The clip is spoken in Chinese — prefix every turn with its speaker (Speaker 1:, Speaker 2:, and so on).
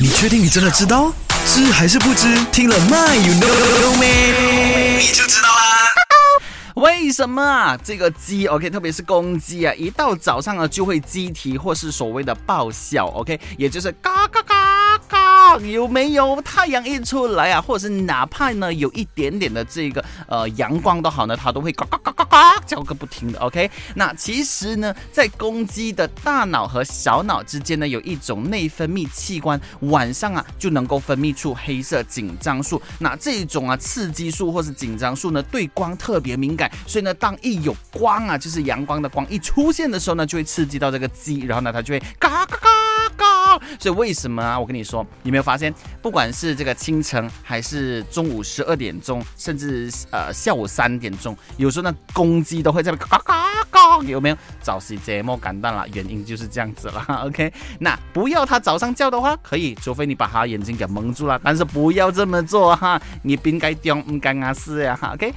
Speaker 1: 你确定你真的知道？知还是不知？听了 My you know know me，？你就知道啦。
Speaker 2: 为什么啊？这个鸡，OK，特别是公鸡啊，一到早上啊就会鸡啼或是所谓的爆笑，OK，也就是嘎嘎嘎有没有太阳一出来啊，或者是哪怕呢有一点点的这个呃阳光都好呢，它都会嘎嘎嘎嘎嘎叫个不停的，OK。那其实呢，在公鸡的大脑和小脑之间呢，有一种内分泌器官，晚上啊就能够分泌出黑色紧张素。那这种啊刺激素或是紧张素呢，对光特别敏感。所以呢，当一有光啊，就是阳光的光一出现的时候呢，就会刺激到这个鸡，然后呢，它就会嘎嘎嘎。所以为什么啊？我跟你说，有没有发现，不管是这个清晨，还是中午十二点钟，甚至呃下午三点钟，有时候呢，公鸡都会在那嘎嘎嘎，有没有？早时节目感到了，原因就是这样子了。OK，那不要它早上叫的话，可以，除非你把它眼睛给蒙住了，但是不要这么做哈，你不应该丢，不该啊是呀哈。OK，